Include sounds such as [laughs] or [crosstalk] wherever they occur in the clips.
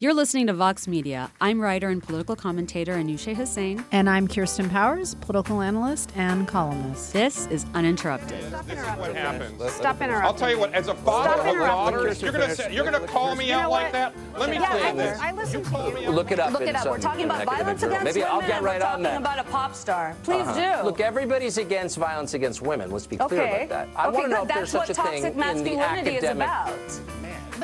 You're listening to Vox Media. I'm writer and political commentator Anushay Hossain. And I'm Kirsten Powers, political analyst and columnist. This is Uninterrupted. This is what happens. Stop interrupting. I'll tell you what. As a father Stop of daughters, you're gonna you're gonna call me You know out like that. Let me Yeah, tell I, you this. I listen to you. Look it up. Look it up. We're talking about violence against Maybe women. I'll get and right we're talking that. about a pop star. Please Uh-huh. do. Look, everybody's against violence against women. Let's be clear okay. about that. I okay, want to know if there's That's such what a thing toxic in the masculinity is academic. about.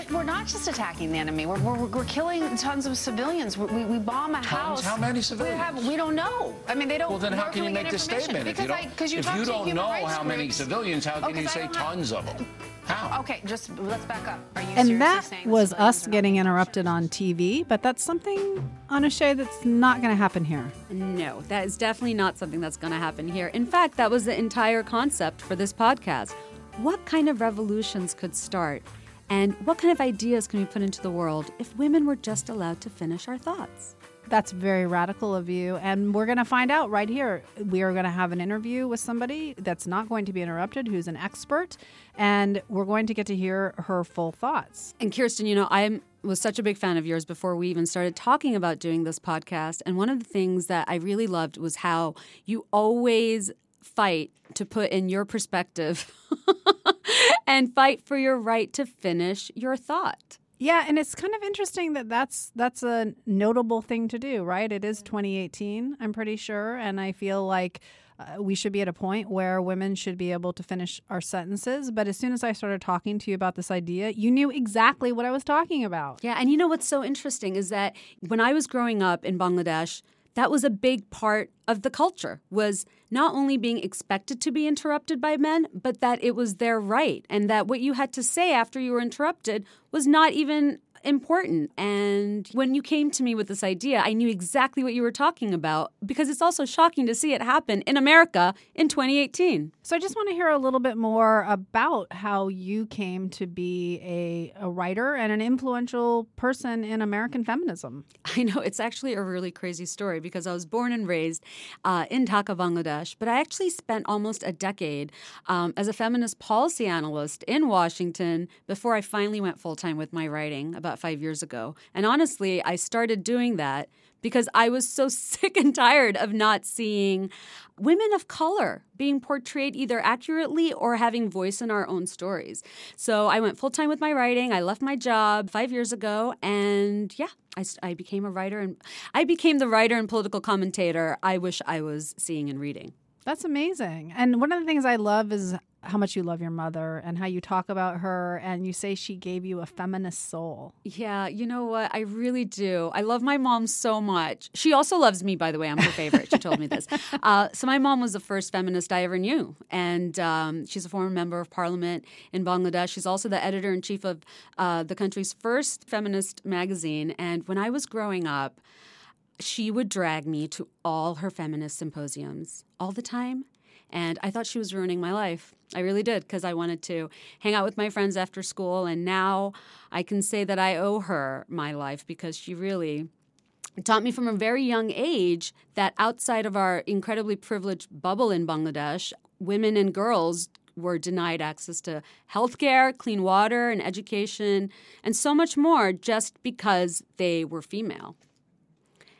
But we're not just attacking the enemy. We're, we're, we're killing tons of civilians. We, we, we bomb a house. How many We, civilians? have, we don't know. I mean, they don't. Well, then how can you make get this statement? Because if you don't, because you if you don't know rights how many civilians, how Oh, can you 'cause I say don't tons of them? How? Okay, just let's back up. Are you And seriously that was us getting interrupted on TV, but that's something, Anushay, that's not going to happen here. No, that is definitely not something that's going to happen here. In fact, that was the entire concept for this podcast. What kind of revolutions could start? And what kind of ideas can we put into the world if women were just allowed to finish our thoughts? That's very radical of you. And we're going to find out right here. We are going to have an interview with somebody that's not going to be interrupted, who's an expert, and we're going to get to hear her full thoughts. And Kirsten, you know, I was such a big fan of yours before we even started talking about doing this podcast. And one of the things that I really loved was how you always fight to put in your perspective [laughs] [laughs] and fight for your right to finish your thought. Yeah, and it's kind of interesting that that's that's a notable thing to do, right? It is 2018, I'm pretty sure, and I feel like uh, we should be at a point where women should be able to finish our sentences. But as soon as I started talking to you about this idea, you knew exactly what I was talking about. Yeah, and you know what's so interesting is that when I was growing up in Bangladesh, that was a big part of the culture was not only being expected to be interrupted by men, but that it was their right and that what you had to say after you were interrupted was not even important. And when you came to me with this idea, I knew exactly what you were talking about because it's also shocking to see it happen in America in 2018. So I just want to hear a little bit more about how you came to be a, a writer and an influential person in American feminism. I know it's actually a really crazy story because I was born and raised uh, in Dhaka, Bangladesh, but I actually spent almost a decade um, as a feminist policy analyst in Washington before I finally went full time with my writing about five years ago. And honestly, I started doing that because I was so [laughs] sick and tired of not seeing women of color being portrayed either accurately or having voice in our own stories. So I went full time with my writing. I left my job five years ago, and yeah, I became a writer and I became the writer and political commentator I wish I was seeing and reading. That's amazing. And one of the things I love is how much you love your mother and how you talk about her and you say she gave you a feminist soul. Yeah, you know what? I really do. I love my mom so much. She also loves me, by the way. I'm her favorite. She told me this. [laughs] Uh, so, my mom was the first feminist I ever knew. And um, she's a former member of parliament in Bangladesh. She's also the editor in chief of uh, the country's first feminist magazine. And when I was growing up, she would drag me to all her feminist symposiums all the time. And I thought she was ruining my life. I really did because I wanted to hang out with my friends after school. And now I can say that I owe her my life because she really taught me from a very young age that outside of our incredibly privileged bubble in Bangladesh, women and girls were denied access to healthcare, clean water, and education, and so much more just because they were female.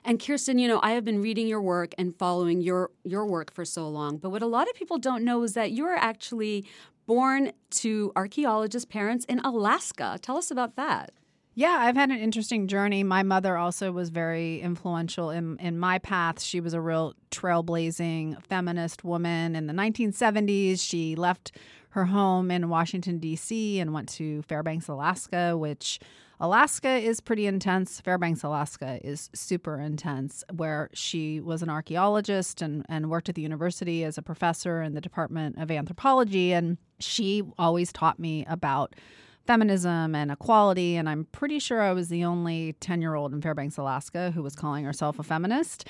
And Kirsten, you know, I have been reading your work and following your your work for so long, but what a lot of people don't know is that you are actually born to archaeologist parents in Alaska. Tell us about that. Yeah, I've had an interesting journey. My mother also was very influential in, in my path. She was a real trailblazing feminist woman in the 1970s. She left her home in Washington, D.C., and went to Fairbanks, Alaska, which Alaska is pretty intense. Fairbanks, Alaska is super intense, where she was an archaeologist and, and worked at the university as a professor in the Department of Anthropology. And she always taught me about feminism and equality. And I'm pretty sure I was the only 10 year old in Fairbanks, Alaska who was calling herself a feminist.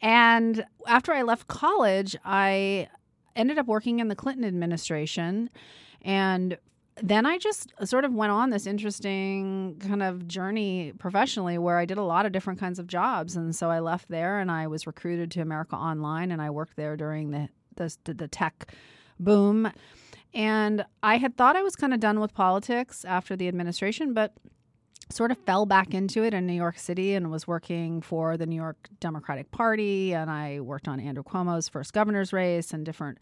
And after I left college, I ended up working in the Clinton administration. And then I just sort of went on this interesting kind of journey professionally where I did a lot of different kinds of jobs. And so I left there and I was recruited to America Online and I worked there during the the, the tech boom. And I had thought I was kind of done with politics after the administration, but sort of fell back into it in New York City and was working for the New York Democratic Party. And I worked on Andrew Cuomo's first governor's race and different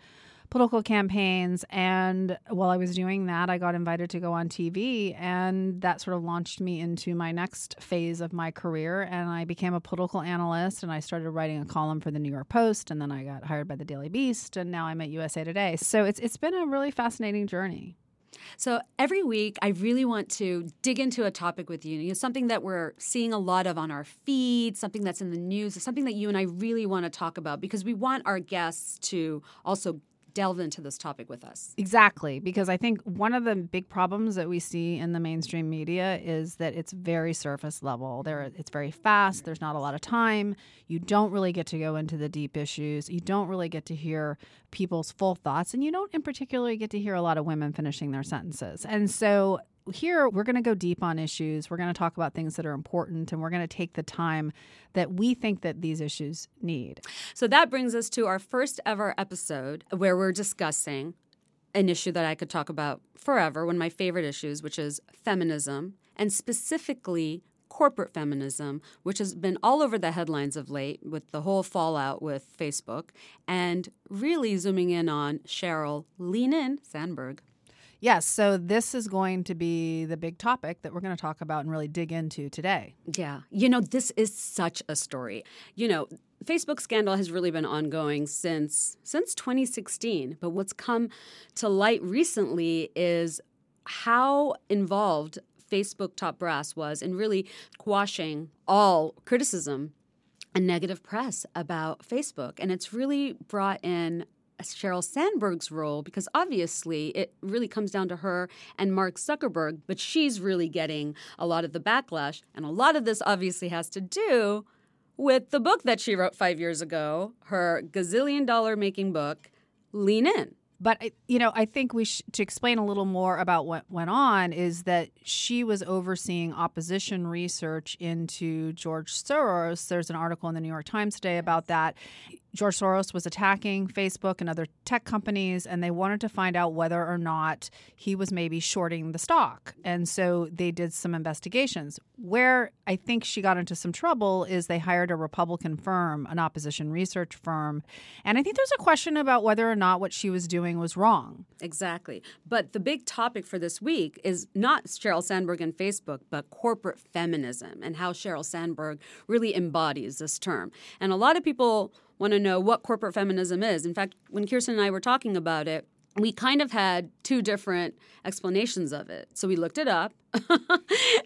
political campaigns. And while I was doing that, I got invited to go on TV. And that sort of launched me into my next phase of my career. And I became a political analyst and I started writing a column for the New York Post. And then I got hired by the Daily Beast. And now I'm at USA Today. So it's, it's been a really fascinating journey. So every week, I really want to dig into a topic with you. you know, something that we're seeing a lot of on our feed, something that's in the news, something that you and I really want to talk about because we want our guests to also delve into this topic with us. Exactly, because I think one of the big problems that we see in the mainstream media is that it's very surface level. There it's very fast, there's not a lot of time. You don't really get to go into the deep issues. You don't really get to hear people's full thoughts and you don't in particular get to hear a lot of women finishing their sentences. And so here we're going to go deep on issues. We're going to talk about things that are important and we're going to take the time that we think that these issues need. So that brings us to our first ever episode where we're discussing an issue that i could talk about forever one of my favorite issues which is feminism and specifically corporate feminism, which has been all over the headlines of late with the whole fallout with Facebook, and really zooming in on Sheryl Lean In Sandberg. Yes, so this is going to be the big topic that we're going to talk about and really dig into today. Yeah. You know, this is such a story. You know, Facebook scandal has really been ongoing since since 2016, but what's come to light recently is how involved Facebook top brass was in really quashing all criticism and negative press about Facebook. And it's really brought in Sheryl Sandberg's role because obviously it really comes down to her and Mark Zuckerberg, but she's really getting a lot of the backlash. And a lot of this obviously has to do with the book that she wrote five years ago, her gazillion dollar making book, Lean In. But you know, I think we sh- to explain a little more about what went on is that she was overseeing opposition research into George Soros. There's an article in the New York Times today about that. George Soros was attacking Facebook and other tech companies, and they wanted to find out whether or not he was maybe shorting the stock. And so they did some investigations. Where I think she got into some trouble is they hired a Republican firm, an opposition research firm. And I think there's a question about whether or not what she was doing was wrong. Exactly. But the big topic for this week is not Sheryl Sandberg and Facebook, but corporate feminism and how Sheryl Sandberg really embodies this term. And a lot of people want to know what corporate feminism is. In fact, when Kirsten and I were talking about it, we kind of had two different explanations of it. So we looked it up. [laughs]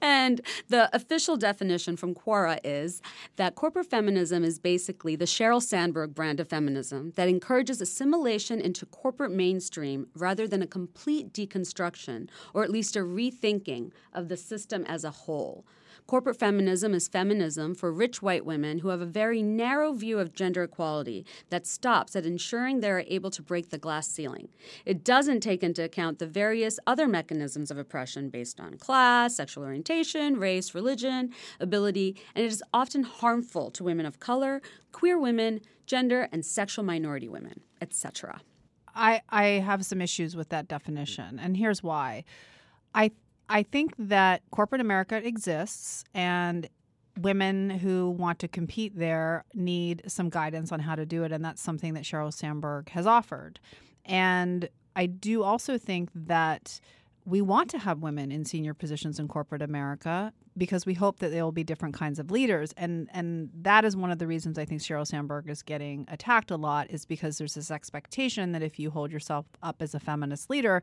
and the official definition from Quora is that corporate feminism is basically the Sheryl Sandberg brand of feminism that encourages assimilation into corporate mainstream rather than a complete deconstruction or at least a rethinking of the system as a whole. Corporate feminism is feminism for rich white women who have a very narrow view of gender equality that stops at ensuring they are able to break the glass ceiling. It doesn't take into account the various other mechanisms of oppression based on class, sexual orientation, race, religion, ability, and it is often harmful to women of color, queer women, gender and sexual minority women, etc. I, I have some issues with that definition, and here's why. I I think that corporate America exists and women who want to compete there need some guidance on how to do it. And that's something that Sheryl Sandberg has offered. And I do also think that we want to have women in senior positions in corporate America because we hope that they will be different kinds of leaders. And and that is one of the reasons I think Sheryl Sandberg is getting attacked a lot is because there's this expectation that if you hold yourself up as a feminist leader,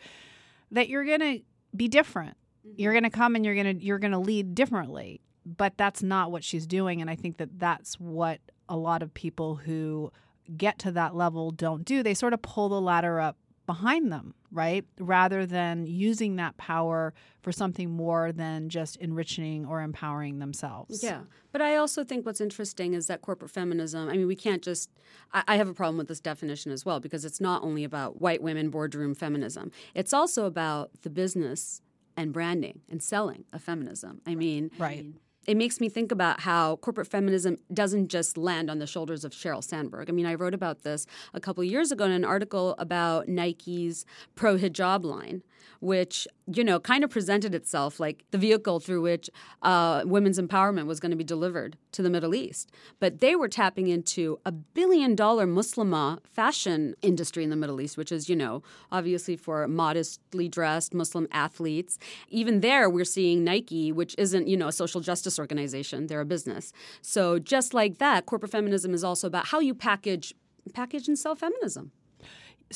that you're going to be different you're mm-hmm. going to come and you're going to you're going to lead differently. But that's not what she's doing and i think that that's what a lot of people who get to that level don't do. They sort of pull the ladder up behind them right? Rather than using that power for something more than just enriching or empowering themselves. Yeah. But i also think what's interesting is that corporate feminism i mean we can't just I, I have a problem with this definition as well because it's not only about white women boardroom feminism. It's also about the business and branding and selling of feminism. I mean, right. It makes me think about how corporate feminism doesn't just land on the shoulders of Sheryl Sandberg. I mean, I wrote about this a couple years ago in an article about Nike's pro hijab line, which you know, kind of presented itself like the vehicle through which uh, women's empowerment was going to be delivered to the Middle East. But they were tapping into a billion dollar Muslimah fashion industry in the Middle East, which is, you know, obviously for modestly dressed Muslim athletes. Even there, we're seeing Nike, which isn't, you know, a social justice organization, they're a business. So just like that, corporate feminism is also about how you package package and sell feminism.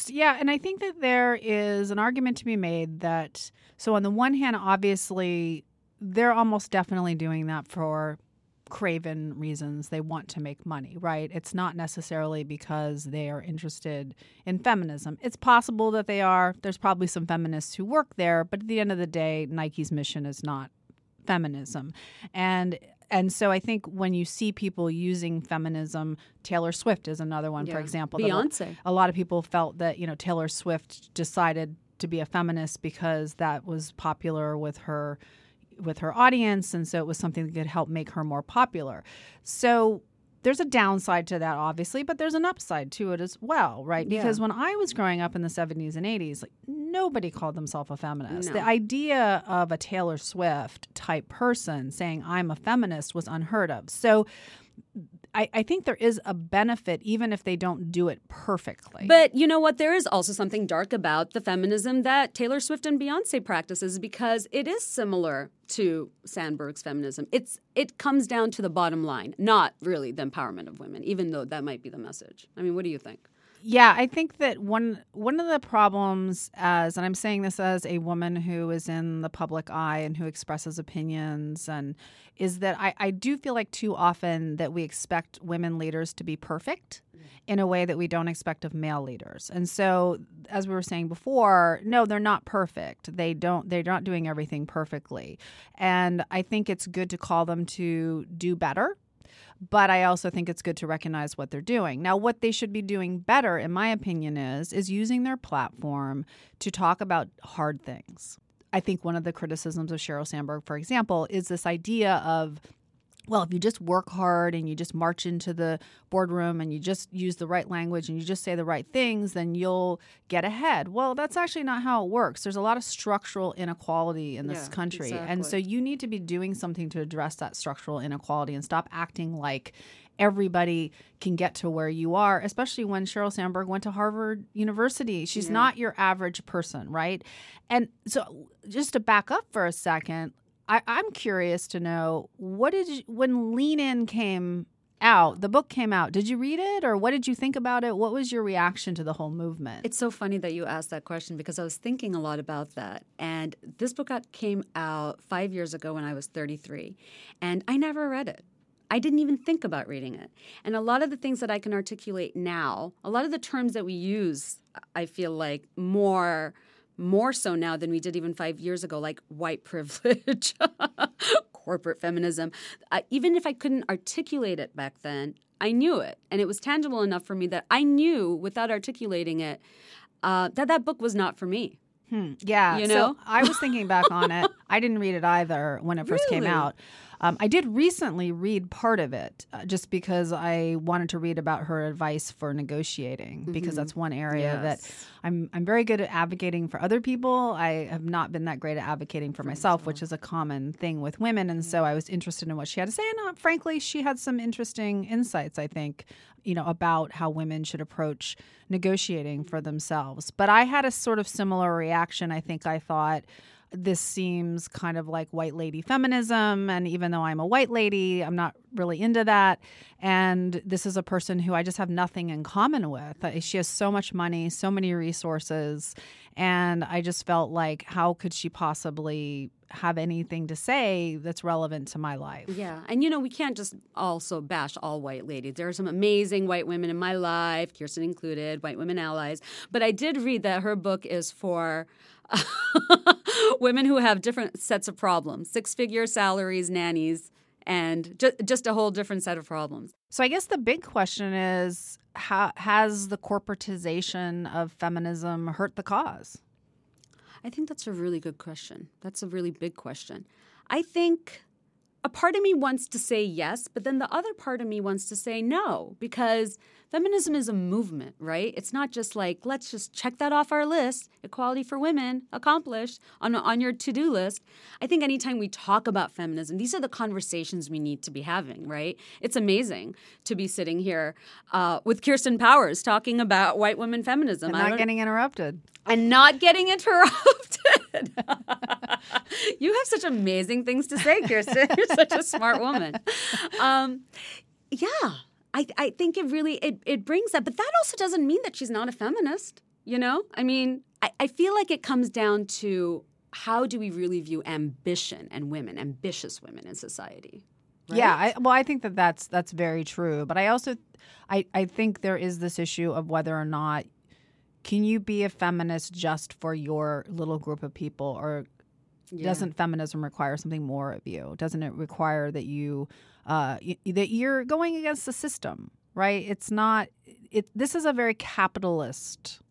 Yeah, and I think that there is an argument to be made that so on the one hand, obviously they're almost definitely doing that for craven reasons. They want to make money, right? It's not necessarily because they are interested in feminism. It's possible that they are. There's probably some feminists who work there, but at the end of the day, Nike's mission is not feminism. And and so I think when you see people using feminism, Taylor Swift is another one, Yeah. for example. Beyonce. A lot of people felt that you know Taylor Swift decided to be a feminist because that was popular with her with her audience, and so it was something that could help make her more popular. So there's a downside to that, obviously, but there's an upside to it as well, right? Yeah. Because when I was growing up in the 70s and 80s, like nobody called themselves a feminist. No. The idea of a Taylor Swift type person saying I'm a feminist was unheard of. So I, I think there is a benefit, even if they don't do it perfectly. But you know what? There is also something dark about the feminism that Taylor Swift and Beyonce practices because it is similar to Sandberg's feminism. It's it comes down to the bottom line, not really the empowerment of women, even though that might be the message. I mean, what do you think? Yeah, I think that one one of the problems as and I'm saying this as a woman who is in the public eye and who expresses opinions and is that I, I do feel like too often that we expect women leaders to be perfect mm-hmm. in a way that we don't expect of male leaders. And so as we were saying before, no, they're not perfect. They don't they're not doing everything perfectly. And I think it's good to call them to do better but I also think it's good to recognize what they're doing. Now, what they should be doing better, in my opinion, is is using their platform to talk about hard things. I think one of the criticisms of Sheryl Sandberg, for example, is this idea of well, if you just work hard and you just march into the boardroom and you just use the right language and you just say the right things, then you'll get ahead. Well, that's actually not how it works. There's a lot of structural inequality in this Yeah, country. And so you need to be doing something to address that structural inequality and stop acting like everybody can get to where you are, especially when Sheryl Sandberg went to Harvard University. She's not your average person, right? And so just to back up for a second, I, I'm curious to know what did you, when Lean In came out, the book came out, did you read it or what did you think about it? What was your reaction to the whole movement? It's so funny that you asked that question because I was thinking a lot about that. And this book got, came out five years ago when I was 33, and I never read it. I didn't even think about reading it. And a lot of the things that I can articulate now, a lot of the terms that we use, I feel like more more so now than we did even five years ago, like white [laughs] privilege, corporate feminism. Uh, even if I couldn't articulate it back then, I knew it. And it was tangible enough for me that I knew without articulating it uh, that that book was not for me. Yeah, You so know? I was thinking back on it. [laughs] I didn't read it either when it first came out. Um, I did recently read part of it uh, just because I wanted to read about her advice for negotiating because that's one area that Mm-hmm. I'm I'm very good at advocating for other people. I have not been that great at advocating for myself, which is a common thing with women. And so I was interested in what she had to say. And uh, frankly, she had some interesting insights. I think you know about how women should approach negotiating for themselves. But I had a sort of similar reaction. I think I thought this seems kind of like white lady feminism. And even though I'm a white lady, I'm not really into that. And this is a person who I just have nothing in common with. Uh, She has so much money, so many resources. And I just felt like, how could she possibly have anything to say that's relevant to my life? Yeah. And you know, we can't just also bash all white ladies. There are some amazing white women in my life, Kirsten included, white women allies. But I did read that her book is for [laughs] [laughs] women who have different sets of problems six figure salaries, nannies, and ju- just a whole different set of problems. So I guess the big question is how, has the corporatization of feminism hurt the cause? I think that's a really good question. That's a really big question. I think a part of me wants to say yes, but then the other part of me wants to say no because feminism is a movement, right? It's not just like, let's just check that off our list, equality for women accomplished on, on your to do list. I think anytime we talk about feminism, these are the conversations we need to be having, right? It's amazing to be sitting here uh, with Kirsten Powers talking about white women feminism. And not getting interrupted. And not getting interrupted. [laughs] you have such amazing things to say, Kirsten. [laughs] You're such a smart woman. Um, yeah, I, I think it really it, it brings that, but that also doesn't mean that she's not a feminist. You know, I mean, I, I feel like it comes down to how do we really view ambition and women, ambitious women in society. Right? Yeah, I, well, I think that that's that's very true. But I also, I I think there is this issue of whether or not can you be a feminist just for your little group of people, or yeah. doesn't feminism require something more of you? Doesn't it require that you uh, that you're going against the system? Right? It's not. It. This is a very capitalist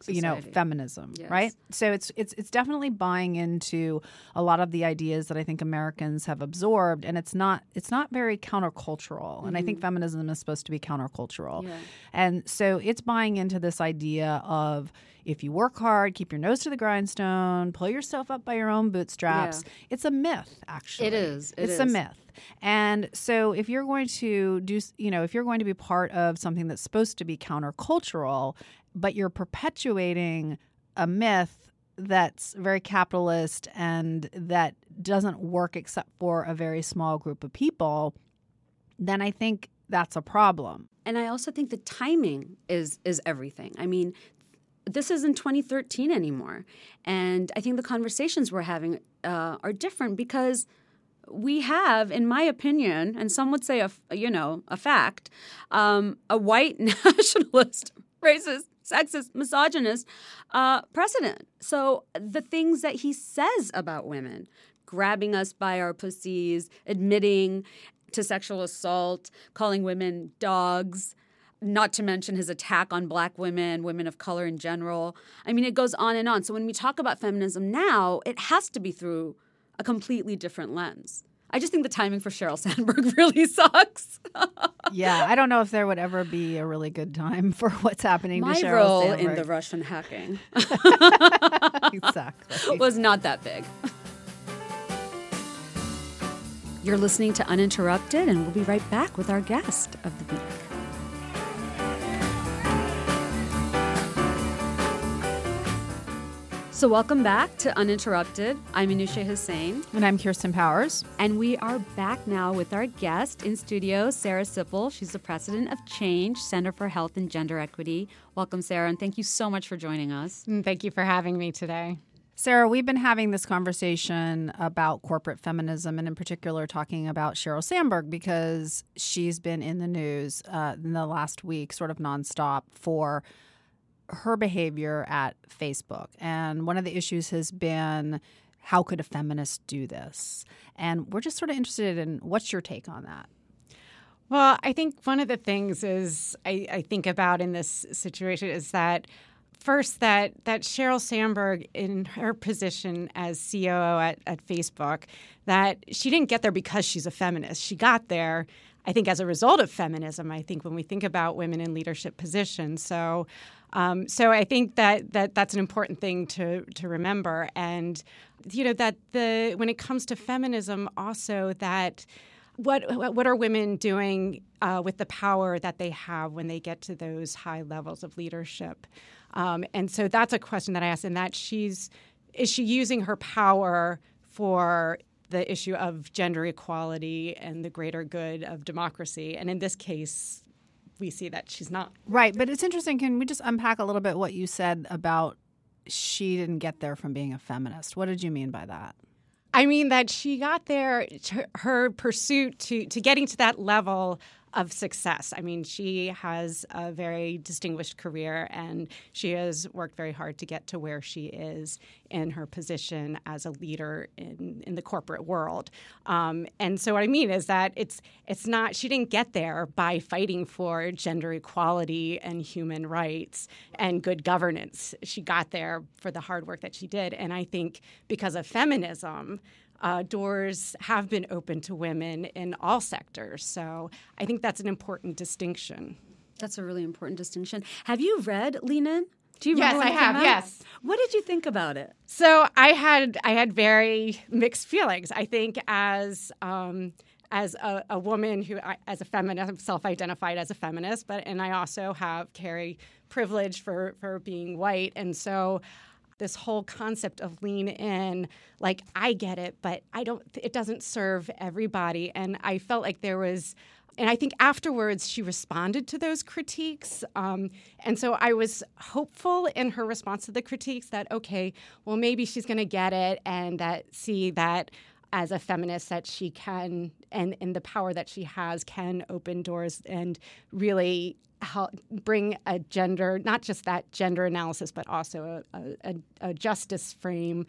Society. you know feminism yes. right so it's it's it's definitely buying into a lot of the ideas that i think americans have absorbed and it's not it's not very countercultural mm-hmm. and i think mm-hmm. feminism is supposed to be countercultural yeah. and so it's buying into this idea of if you work hard keep your nose to the grindstone pull yourself up by your own bootstraps yeah. it's a myth actually it is it it's is. a myth and so if you're going to do you know if you're going to be part of something that's supposed to be countercultural but you're perpetuating a myth that's very capitalist and that doesn't work except for a very small group of people, then I think that's a problem. And I also think the timing is is everything. I mean, this isn't 2013 anymore, and I think the conversations we're having uh, are different because we have, in my opinion, and some would say a you know a fact, um, a white [laughs] nationalist, racist sexist, misogynist uh, precedent. So the things that he says about women, grabbing us by our pussies, admitting to sexual assault, calling women dogs, not to mention his attack on black women, women of color in general. I mean, it goes on and on. So when we talk about feminism now, it has to be through a completely different lens. I just think the timing for Sheryl [laughs] Sandberg really sucks. yeah, I don't know if there would ever be a really good time for what's happening My to Sheryl role Sandberg. in the Russian hacking [laughs] [laughs] exactly. was not that big. You're listening to Uninterrupted, and we'll be right back with our guest of the week. So, welcome back to Uninterrupted. I'm Anushay Hossain. And I'm Kirsten Powers. And we are back now with our guest in studio, Serra Sippel. She's the president of Change, Center for Health and Gender Equity. Welcome, Serra, and thank you so much for joining us. Mm, thank you for having me today. Serra, we've been having this conversation about corporate feminism and, in particular, talking about Sheryl Sandberg because she's been in the news uh, in the last week, sort of nonstop, for her behavior at Facebook. And one of the issues has been how could a feminist do this? And we're just sort of interested in what's your take on that? Well, I think one of the things is I, I think about in this situation is that first that that Sheryl Sandberg in her position as COO at, at Facebook, that she didn't get there because she's a feminist. She got there I think as a result of feminism, I think when we think about women in leadership positions. So um, so I think that, that that's an important thing to to remember, and you know that the when it comes to feminism, also that what what are women doing uh, with the power that they have when they get to those high levels of leadership, um, and so that's a question that I ask, and that she's is she using her power for the issue of gender equality and the greater good of democracy, and in this case, we see that she's not. Right. But it's interesting. Can we just unpack a little bit what you said about she didn't get there from being a feminist? What did you mean by that? I mean that she got there, her pursuit to, to getting to that level of success. I mean, she has a very distinguished career and she has worked very hard to get to where she is in her position as a leader in, in the corporate world. Um, and so what I mean is that it's it's not she didn't get there by fighting for gender equality and human rights and good governance. She got there for the hard work that she did. And I think because of feminism, uh, doors have been open to women in all sectors. So I think that's an important distinction. That's a really important distinction. Have you read Lean In? Do you Yes, I have, out? yes. What did you think about it? So I had I had very mixed feelings. I think as um, as a, a woman who, I- as a feminist, I'm self-identified as a feminist, but and I also have carry privilege for for being white, and so this whole concept of lean in, like I get it, but I don't. It doesn't serve everybody, and I felt like there was. And I think afterwards she responded to those critiques. Um, and so I was hopeful in her response to the critiques that, okay, well, maybe she's going to get it and that see that as a feminist that she can and, and the power that she has can open doors and really help bring a gender not just that gender analysis but also a, a, a justice frame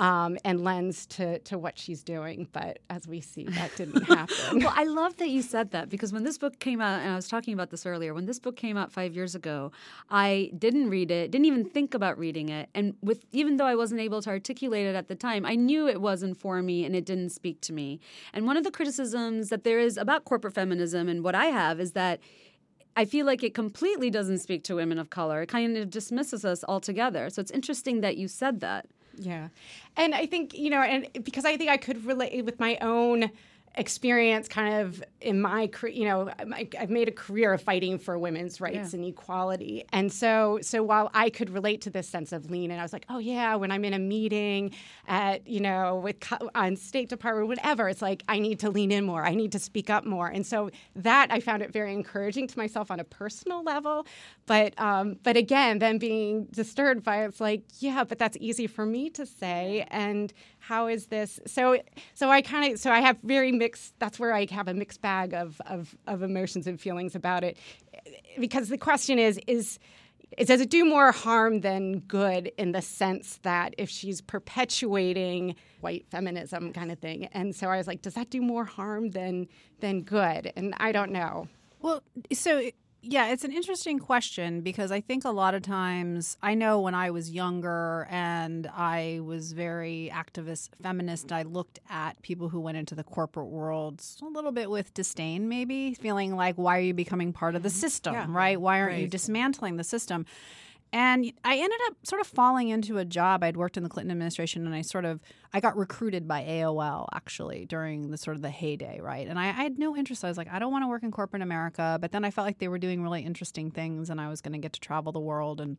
um, and lens to, to what she's doing but as we see that didn't [laughs] happen well, I love that you said that because when this book came out, and I was talking about this earlier, when this book came out five years ago, I didn't read it, didn't even think about reading it, and with even though I wasn't able to articulate it at the time, I knew it wasn't for me and it didn't speak to me. And one of the criticisms that there is about corporate feminism and what I have is that I feel like it completely doesn't speak to women of color. It kind of dismisses us altogether. So it's interesting that you said that. Yeah. And I think, you know, and because I think I could relate with my own experience kind of in my career you know I- i've made a career of fighting for women's rights and equality. And so so while i could relate to this sense of lean and i was like oh yeah when i'm in a meeting at you know with on state department whatever it's like i need to lean in more. I need to speak up more. And so that i found it very encouraging to myself on a personal level. But um, but again then being disturbed by it's like yeah but that's easy for me to say. And how is this? So so i kind of so i have very mixed that's where i have a mixed bag of, of of emotions and feelings about it. Because the question is is is does it do more harm than good in the sense that if she's perpetuating white feminism kind of thing? And so i was like does that do more harm than than good? And i don't know. Well, so yeah, it's an interesting question because I think a lot of times I know when I was younger and I was very activist feminist, I looked at people who went into the corporate world a little bit with disdain, maybe feeling like, why are you becoming part of the mm-hmm. system, right? Why aren't you dismantling the system? And I ended up sort of falling into a job. I'd worked in the Clinton administration, and I sort of I got recruited by AOL actually during the sort of the heyday, right? And I, I had no interest. I was like, I don't want to work in corporate America. But then I felt like they were doing really interesting things, and I was going to get to travel the world. And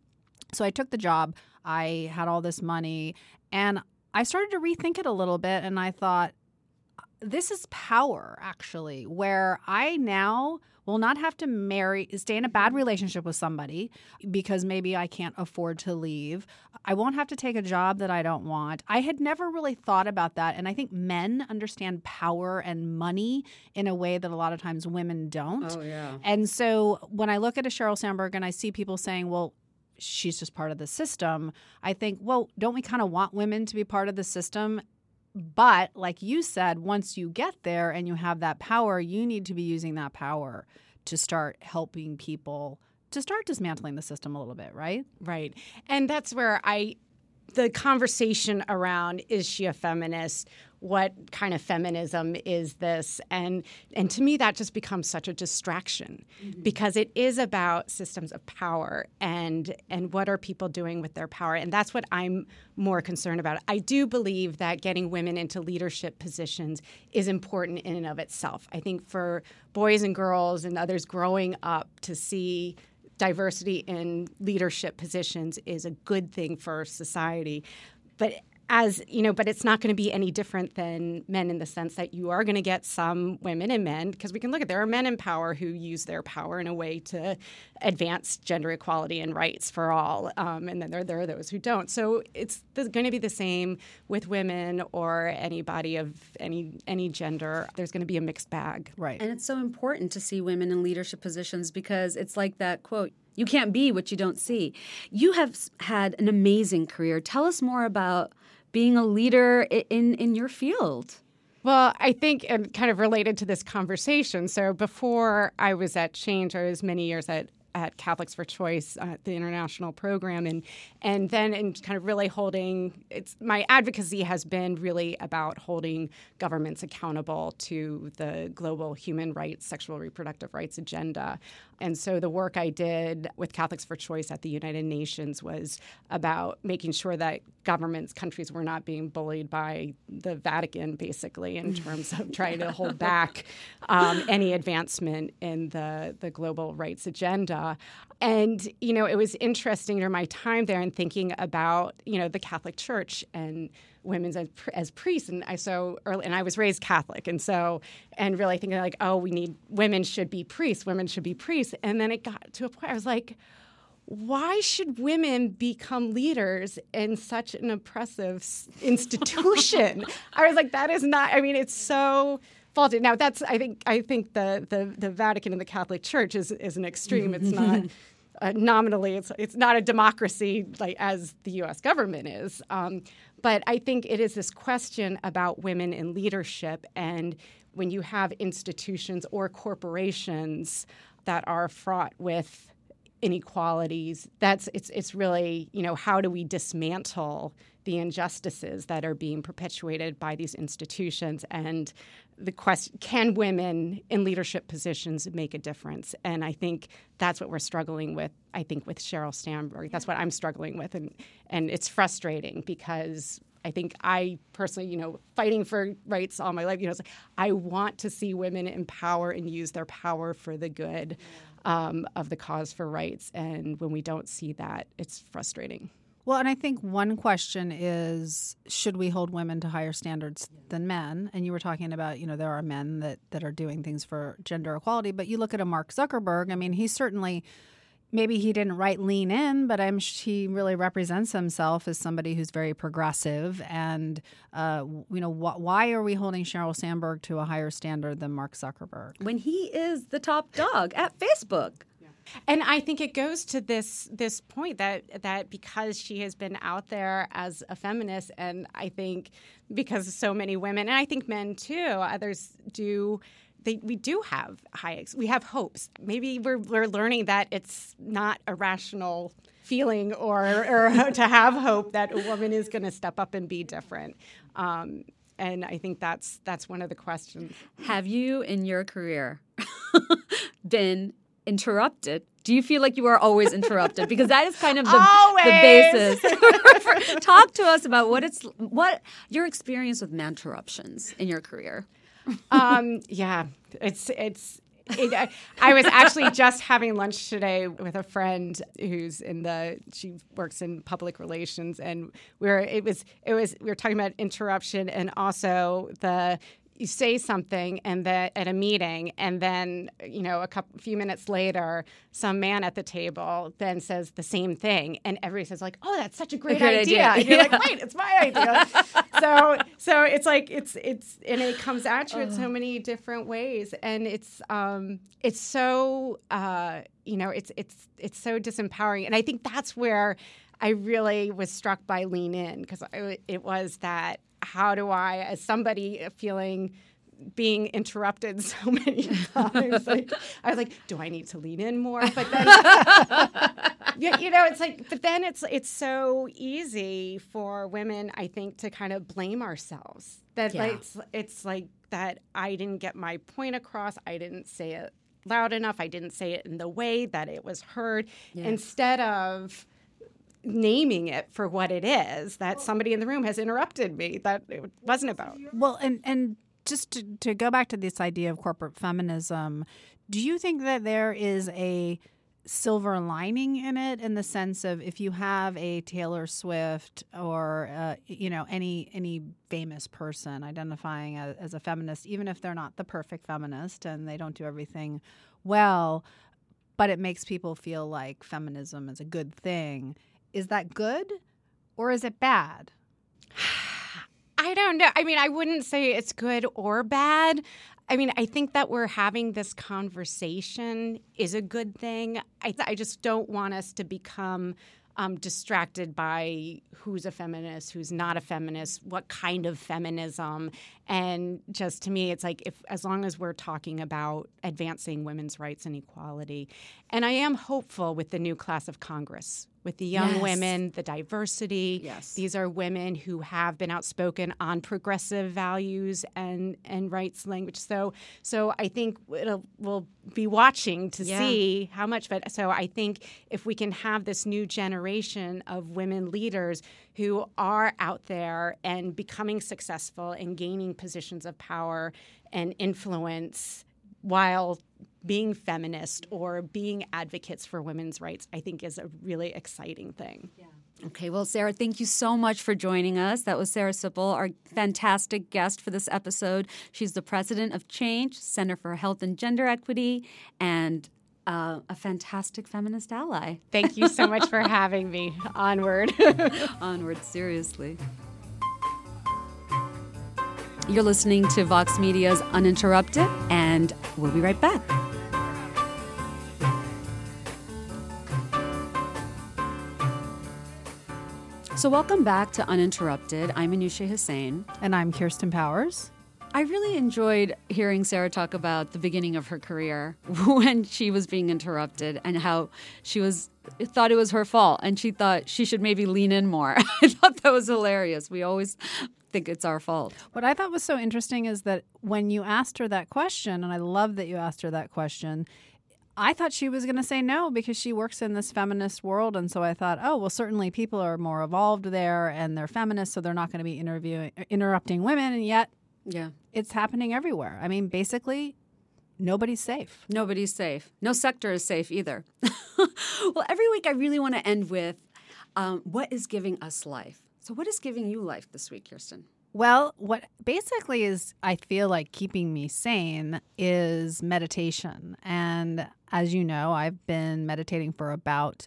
so I took the job. I had all this money, and I started to rethink it a little bit. And I thought, uh, this is power actually where i now will not have to marry stay in a bad relationship with somebody because maybe i can't afford to leave. I won't have to take a job that i don't want. I had never really thought about that and i think men understand power and money in a way that a lot of times women don't. Oh, yeah. and so when i look at a sheryl sandberg and i see people saying well she's just part of the system i think well don't we kind of want women to be part of the system but like you said, once you get there and you have that power, you need to be using that power to start helping people to start dismantling the system a little bit, right? Right. And that's where I, the conversation around is she a feminist? What kind of feminism is this? And and to me that just becomes such a distraction mm-hmm. because it is about systems of power and and what are people doing with their power? And that's what I'm more concerned about. I do believe that getting women into leadership positions is important in and of itself. I think for boys and girls and others growing up to see diversity in leadership positions is a good thing for society. But as you know, but it's not going to be any different than men in the sense that you are going to get some women and men because we can look at there are men in power who use their power in a way to advance gender equality and rights for all, um, and then there, there are those who don't. So it's going to be the same with women or anybody of any any gender. There's going to be a mixed bag. Right. And it's so important to see women in leadership positions because it's like that quote you can't be what you don't see. You have had an amazing career. Tell us more about being a leader in, in your field. Well, I think, and kind of related to this conversation. So before I was at Change, I was many years at at Catholics for Choice, uh, the international program, and and then in kind of really holding it's my advocacy has been really about holding governments accountable to the global human rights, sexual reproductive rights agenda. And so the work I did with Catholics for Choice at the United Nations was about making sure that governments, countries were not being bullied by the Vatican, basically, in [laughs] terms of trying to hold back um, any advancement in the, the global rights agenda. And, you know, it was interesting during my time there and thinking about, you know, the Catholic Church and women as, as priests. And I so early, and I was raised Catholic. And so, and really thinking like, oh, we need, women should be priests, women should be priests. And then it got to a point, I was like, why should women become leaders in such an oppressive institution? [laughs] I was like, that is not, I mean, it's so faulty. Now that's I think I think the the, the Vatican and the Catholic Church is, is an extreme. It's not [laughs] uh, nominally it's it's not a democracy like as the U.S. government is. Um, but I think it is this question about women in leadership and when you have institutions or corporations that are fraught with inequalities that's it's it's really you know how do we dismantle the injustices that are being perpetuated by these institutions? And the question can women in leadership positions make a difference? And i think that's what we're struggling with i think with sheryl sandberg. That's what i'm struggling with and and it's frustrating because I think I personally, you know, fighting for rights all my life, you know, like I want to see women empower and use their power for the good um, of the cause for rights. And when we don't see that, it's frustrating. Well, and I think one question is should we hold women to higher standards than men? And you were talking about, you know, there are men that, that are doing things for gender equality, but you look at a Mark Zuckerberg, I mean, he's certainly maybe he didn't write lean in but i'm he really represents himself as somebody who's very progressive and uh, you know wh- why are we holding sheryl sandberg to a higher standard than mark zuckerberg when he is the top dog [laughs] at facebook and I think it goes to this this point that that because she has been out there as a feminist, and I think because so many women, and I think men too, others do. They, we do have high we have hopes. Maybe we're we're learning that it's not a rational feeling or or [laughs] to have hope that a woman is going to step up and be different. Um, and I think that's that's one of the questions. Have you in your career [laughs] been interrupted do you feel like you are always interrupted because that is kind of the, the basis [laughs] talk to us about what it's what your experience with man interruptions in your career um, yeah it's it's it, I, I was actually just having lunch today with a friend who's in the she works in public relations and we are it was it was we were talking about interruption and also the you say something and that at a meeting and then you know a couple few minutes later some man at the table then says the same thing and everybody says like oh that's such a great, a great idea. idea. and you're [laughs] yeah. like wait it's my idea so so it's like it's it's and it comes at you in so many different ways and it's um it's so uh you know it's it's it's so disempowering and i think that's where I really was struck by Lean In because it was that how do I, as somebody feeling being interrupted [laughs] so many times. like, I was like, do I need to lean in more? But then, [laughs] you, you know, it's like, but then it's it's so easy for women, I think, to kind of blame ourselves. That yeah. like, it's it's like that I didn't get my point across. I didn't say it loud enough. I didn't say it in the way that it was heard. Yes. Instead of naming it for what it is that somebody in the room has interrupted me that it wasn't about. Well and and just to, to go back to this idea of corporate feminism do you think that there is a silver lining in it in the sense of if you have a Taylor Swift or uh, you know any any famous person identifying as, as, a feminist even if they're not the perfect feminist and they don't do everything well but it makes people feel like feminism is a good thing is that good or is it bad? [sighs] I don't know. I mean, I wouldn't say it's good or bad. I mean, I think that we're having this conversation is a good thing. I, I just don't want us to become um, distracted by who's a feminist, who's not a feminist, what kind of feminism, and just to me, it's like if as long as we're talking about advancing women's rights and equality, and I am hopeful with the new class of Congress with the young Yes. women, the diversity. Yes. These are women who have been outspoken on progressive values and, and rights language. So so I think it'll, we'll be watching to Yeah. see how much. But so I think if we can have this new generation of women leaders who are out there and becoming successful and gaining positions of power and influence while being feminist or being advocates for women's rights, I think is a really exciting thing. Okay, well, Serra, thank you so much for joining us. That was Serra Sippel, our fantastic guest for this episode. She's the president of Change, Center for Health and Gender Equity, and uh, a fantastic feminist ally. Thank you so much for having me. [laughs] Onward. [laughs] Onward, seriously. You're listening to Vox Media's Uninterrupted, and we'll be right back. So, welcome back to Uninterrupted. I'm Anushay Hossain. And I'm Kirsten Powers. I really enjoyed hearing Serra talk about the beginning of her career [laughs] when she was being interrupted and how she was thought it was her fault and she thought she should maybe lean in more. [laughs] I thought that was hilarious. We always think it's our fault. What I thought was so interesting is that when you asked her that question, and I love that you asked her that question, I thought she was going to say no because she works in this feminist world. And so I thought, oh, well, certainly people are more evolved there and they're feminists, so they're not going to be interviewing, interrupting women. And yet Yeah. it's happening everywhere. I mean, basically, nobody's safe. Nobody's safe. No sector is safe either. [laughs] well, every week I really want to end with um, what is giving us life. So, what is giving you life this week, Kirsten? Well, what basically is, I feel like, keeping me sane is meditation. And as you know, I've been meditating for about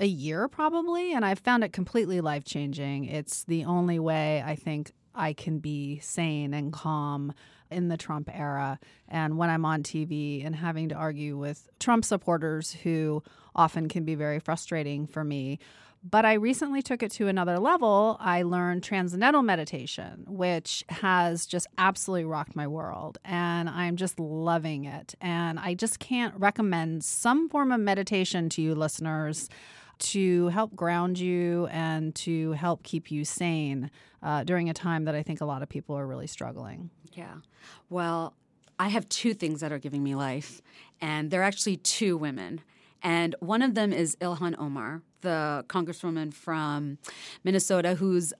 a year probably, and I've found it completely life changing. It's the only way I think I can be sane and calm in the Trump era. And when I'm on TV and having to argue with Trump supporters who often can be very frustrating for me. But I recently took it to another level. I learned transcendental meditation, which has just absolutely rocked my world. And I'm just loving it. And I just can't recommend some form of meditation to you listeners to help ground you and to help keep you sane uh, during a time that I think a lot of people are really struggling. Yeah. Well, I have two things that are giving me life, and they're actually two women. And one of them is Ilhan Omar, the congresswoman from Minnesota who's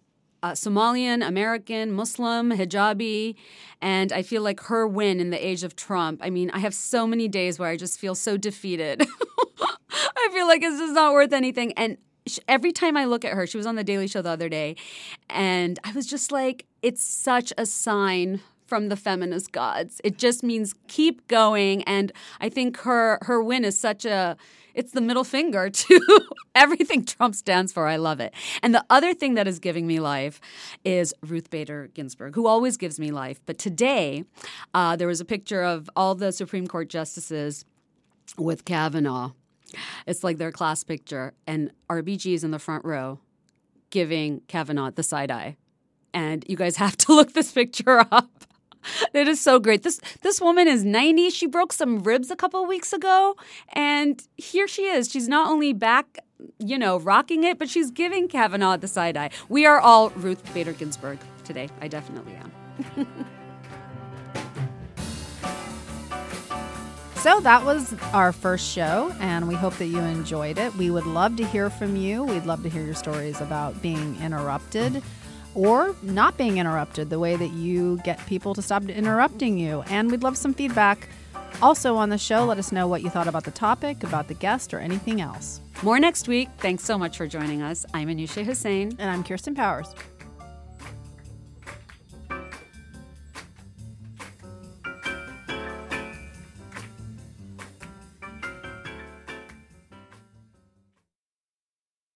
uh, Somalian, American, Muslim, hijabi. And I feel like her win in the age of Trump. I mean, I have so many days where I just feel so defeated. [laughs] I feel like it's just not worth anything. And sh- every time I look at her, she was on the Daily Show the other day, and I was just like, it's such a sign from the feminist gods. It just means keep going. And I think her her win is such a it's the middle finger to [laughs] everything Trump stands for. I love it. And the other thing that is giving me life is Ruth Bader Ginsburg, who always gives me life. But today, uh, there was a picture of all the Supreme Court justices with Kavanaugh. It's like their class picture, and RBG is in the front row giving Kavanaugh the side eye. And you guys [laughs] have to look this picture up. [laughs] It is so great. This this woman is 90. She broke some ribs a couple weeks ago, and here she is. She's not only back, you know, rocking it, but she's giving Kavanaugh the side eye. We are all Ruth Bader Ginsburg today. I definitely am. [laughs] So that was our first show, and we hope that you enjoyed it. We would love to hear from you. We'd love to hear your stories about being interrupted or not being interrupted, the way that you get people to stop interrupting you. And we'd love some feedback. Also on the show, let us know what you thought about the topic, about the guest, or anything else. More next week. Thanks so much for joining us. I'm Anushay Hossain. And I'm Kirsten Powers.